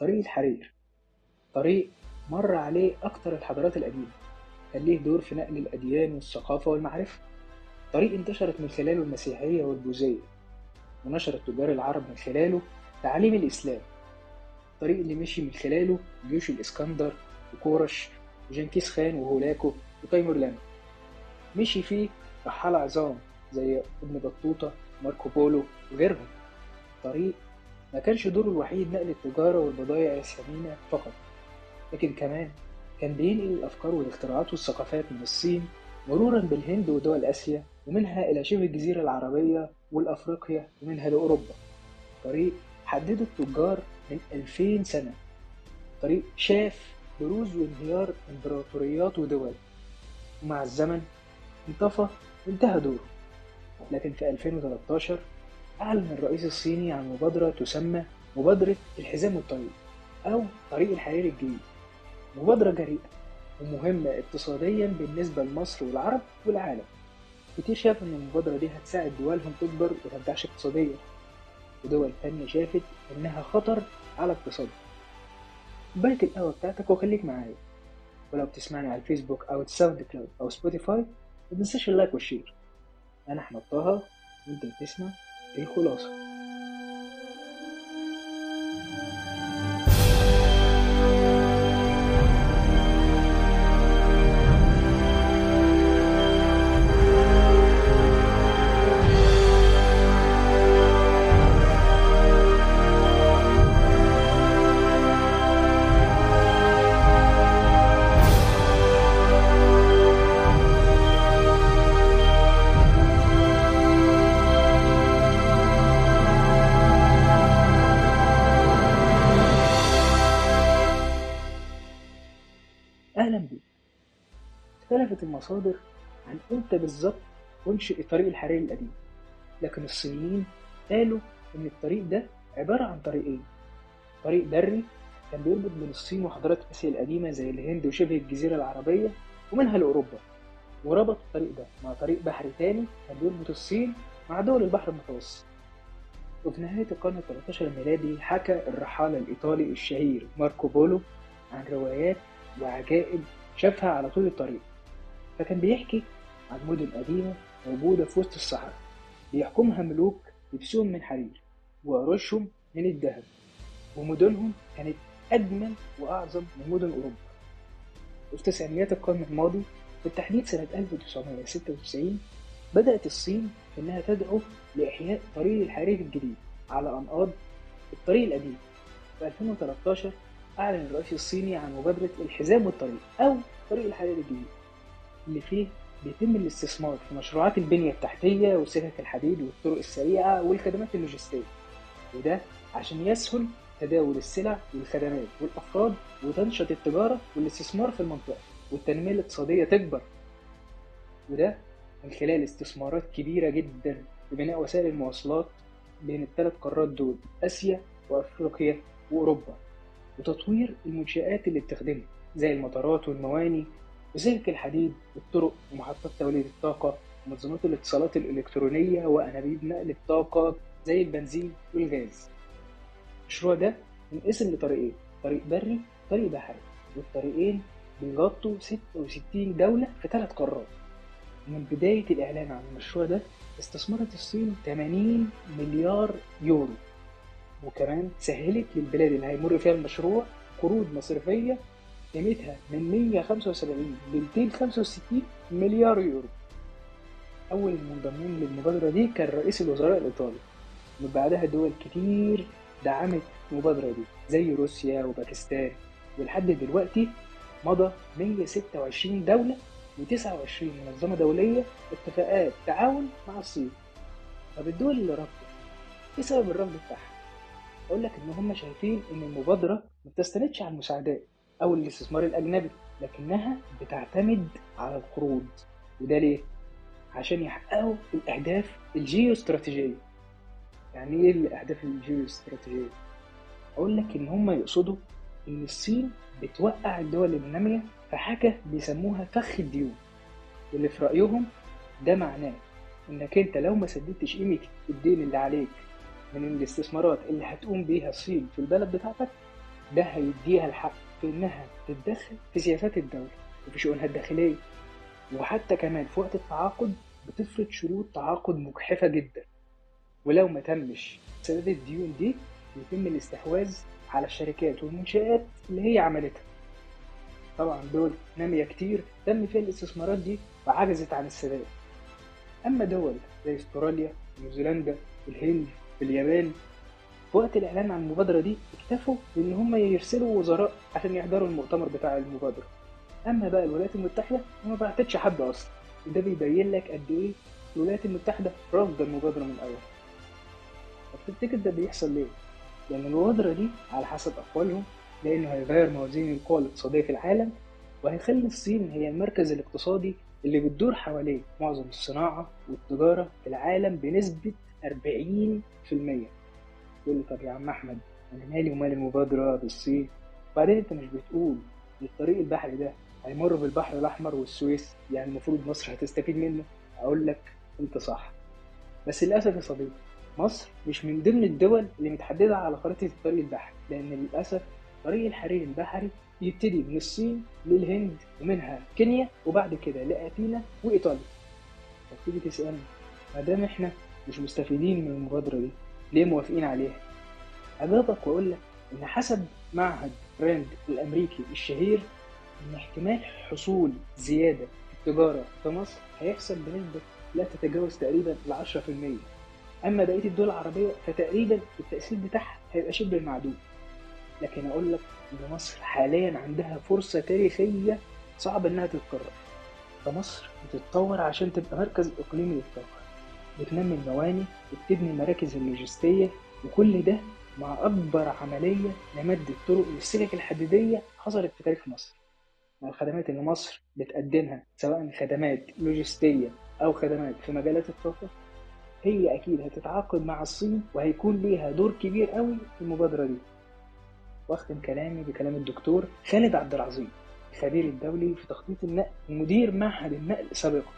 طريق الحرير. طريق مر عليه أكتر الحضارات القديمة. كان ليه دور في نقل الأديان والثقافة والمعرفة. طريق انتشرت من خلاله المسيحية والبوذية ونشر التجار العرب من خلاله تعاليم الإسلام. الطريق اللي مشي من خلاله جيوش الإسكندر وكورش وجنكيز خان وهولاكو وتيمور لانو مشي فيه رحالة عظام زي ابن بطوطة ماركو بولو وغيرهم. طريق كانش دوره الوحيد نقل التجارة والبضائع الثمينة فقط لكن كمان كان بينقل الأفكار والاختراعات والثقافات من الصين مرورا بالهند ودول آسيا ومنها إلى شبه الجزيرة العربية والأفريقيا ومنها لأوروبا. طريق حدده التجار من 2000 سنة. طريق شاف بروز وانهيار إمبراطوريات ودول. ومع الزمن انطفى وانتهى دوره. لكن في 2013 أعلن الرئيس الصيني عن مبادرة تسمى مبادرة الحزام والطريق أو طريق الحرير الجديد. مبادرة جريئة ومهمة اقتصاديا بالنسبة لمصر والعرب والعالم. كتير شاف إن المبادرة دي هتساعد دولهم تكبر وتنتعش اقتصاديا. ودول تانية شافت إنها خطر على اقتصادها كوباية القهوة بتاعتك وخليك معايا. ولو بتسمعني على الفيسبوك أو الساوند كلاود أو سبوتيفاي متنساش ال like وال share. أنا أحمد طه وأنت بتسمع Hijo المصادر عن إمتى بالظبط أنشئ طريق الحرير القديم. لكن الصينيين قالوا إن الطريق ده عبارة عن طريقين. طريق بري كان بيربط بين الصين وحضارات آسيا القديمة زي الهند وشبه الجزيرة العربية ومنها لأوروبا. وربط الطريق ده مع طريق بحري تاني كان بيربط الصين مع دول البحر المتوسط. وفي نهاية القرن التلتاشر الميلادي حكى الرحالة الإيطالي الشهير ماركو بولو عن روايات وعجائب شافها على طول الطريق. فكان بيحكي عن مدن قديمة موجودة في وسط الصحراء. بيحكمها ملوك لبسهم من حرير وعروشهم من الذهب ومدنهم كانت أجمل وأعظم من مدن أوروبا. وفي تسعينيات القرن الماضي بالتحديد سنة 1996 بدأت الصين إنها تدعو لإحياء طريق الحرير الجديد على أنقاض الطريق القديم. في 2013 أعلن الرئيس الصيني عن مبادرة الحزام والطريق أو طريق الحرير الجديد. اللي فيه بيتم الاستثمار في مشروعات البنية التحتية وسكك الحديد والطرق السريعة والخدمات اللوجستية. وده عشان يسهل تداول السلع والخدمات والأفراد وتنشط التجارة والاستثمار في المنطقة والتنمية الاقتصادية تكبر. وده من خلال استثمارات كبيرة جدا في بناء وسائل المواصلات بين الثلاث قارات دول آسيا وأفريقيا وأوروبا. وتطوير المنشآت اللي بتخدمها زي المطارات والمواني وسلك الحديد والطرق ومحطات توليد الطاقة ومنظمات الاتصالات الإلكترونية وأنابيب نقل الطاقة زي البنزين والغاز. المشروع ده منقسم لطريقين طريق بري وطريق بحري والطريقين بيغطوا 66 دولة في ثلاث قارات. من بداية الإعلان عن المشروع ده استثمرت الصين 80 مليار يورو. وكمان سهلت للبلاد اللي هيمر فيها المشروع قروض مصرفية قيمتها من 175 ل 265 مليار يورو. أول المنضمين للمبادرة دي كان رئيس الوزراء الإيطالي ومن بعدها دول كتير دعمت المبادرة دي زي روسيا وباكستان. ولحد دلوقتي مضى 126 دولة و29 منظمة دولية اتفاقات تعاون مع الصين. طب الدول اللي رفضت إيه سبب الرفض بتاعها؟ أقول لك إن هم شايفين إن المبادرة ما بتستندش على المساعدات. أو الاستثمار الأجنبي لكنها بتعتمد على القروض وده ليه؟ عشان يحققوا الأهداف الجيو استراتيجية يعني إيه الأهداف الجيو استراتيجية؟ أقول لك إن هم يقصدوا إن الصين بتوقع الدول النامية في حاجة بيسموها فخ الديون واللي في رأيهم ده معناه إنك أنت لو ما سددتش قيمة الدين اللي عليك من الاستثمارات اللي هتقوم بيها الصين في البلد بتاعتك ده هيديها الحق في إنها تتدخل في سياسات الدولة وفي شؤونها الداخلية. وحتى كمان في وقت التعاقد بتفرض شروط تعاقد مجحفة جدا. ولو ما تمش سداد الديون دي يتم الاستحواذ على الشركات والمنشآت اللي هي عملتها. طبعا دول نامية كتير تم فيها الاستثمارات دي وعجزت عن السداد. أما دول زي استراليا نيوزيلندا الهند اليابان في وقت الإعلان عن المبادرة دي اكتفوا بإن هم يرسلوا وزراء عشان يحضروا المؤتمر بتاع المبادرة. أما بقى الولايات المتحدة ما بعتتش حد أصلا. وده بيبين لك قد إيه الولايات المتحدة رافضة المبادرة من الأول. طب تفتكر ده بيحصل ليه؟ لأن المبادرة دي على حسب أقوالهم لأنه هيغير موازين القوى الاقتصادية في العالم وهيخلي الصين هي المركز الاقتصادي اللي بتدور حواليه معظم الصناعة والتجارة في العالم بنسبة 40% تقول لي طب يا عم أحمد أنا مالي ومال المبادرة بالصين؟ وبعدين أنت مش بتقول الطريق البحري ده هيمر بالبحر الأحمر والسويس يعني المفروض مصر هتستفيد منه؟ أقول لك أنت صح. بس للأسف يا صديقي مصر مش من ضمن الدول اللي متحددة على خريطة الطريق البحري لأن للأسف طريق الحرير البحري يبتدي من الصين للهند ومنها كينيا وبعد كده لأثينا وإيطاليا. طب تيجي تسألني ما دام إحنا مش مستفيدين من المبادرة دي ليه موافقين عليها؟ أجاوبك وأقول لك إن حسب معهد راند الأمريكي الشهير إن احتمال حصول زيادة في التجارة في مصر هيحصل بنسبة لا تتجاوز تقريبا ال 10% أما بقية الدول العربية فتقريبا التأثير بتاعها هيبقى شبه معدوم. لكن أقول لك إن مصر حاليا عندها فرصة تاريخية صعب إنها تتكرر. فمصر بتتطور عشان تبقى مركز إقليمي للطاقة. بتنمي المواني وبتبني المراكز اللوجستية وكل ده مع أكبر عملية لمد الطرق للسكك الحديدية حصلت في تاريخ مصر. مع الخدمات اللي مصر بتقدمها سواء خدمات لوجستية أو خدمات في مجالات الطاقة هي أكيد هتتعاقد مع الصين وهيكون ليها دور كبير قوي في المبادرة دي. واختم كلامي بكلام الدكتور خالد عبد العظيم الخبير الدولي في تخطيط النقل ومدير معهد النقل سابقا.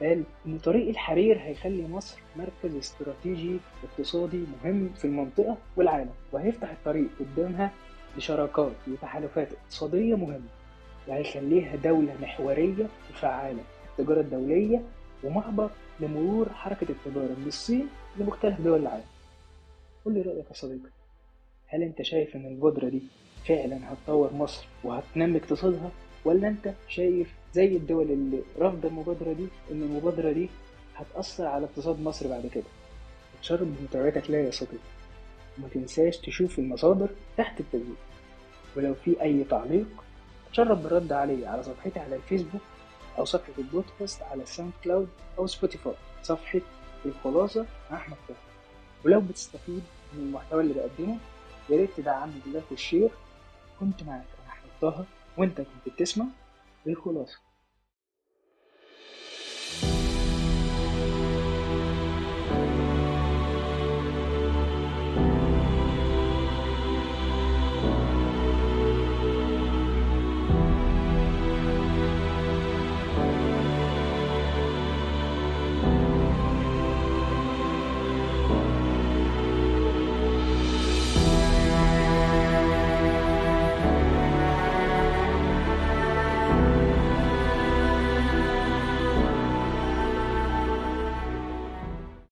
قال إن طريق الحرير هيخلي مصر مركز استراتيجي اقتصادي مهم في المنطقة والعالم وهيفتح الطريق قدامها لشراكات وتحالفات اقتصادية مهمة وهيخليها دولة محورية وفعالة في التجارة الدولية ومعبر لمرور حركة التجارة من الصين لمختلف دول العالم. قول لي رأيك يا صديقي هل أنت شايف إن المبادرة دي فعلا هتطور مصر وهتنمي اقتصادها ولا أنت شايف زي الدول اللي رافضة المبادرة دي إن المبادرة دي هتأثر على اقتصاد مصر بعد كده. اتشرف بمتابعتك ليا يا صديقي وما تنساش تشوف المصادر تحت التسجيل ولو في أي تعليق اتشرف بالرد عليه على صفحتي على الفيسبوك أو صفحة البودكاست على ساوند كلاود أو سبوتيفاي. صفحة الخلاصة مع أحمد طه ولو بتستفيد من المحتوى اللي بقدمه يا ريت تدعمني بال like وال share كنت معاك أنا أحمد طه وأنت كنت بتسمع الخلاصة.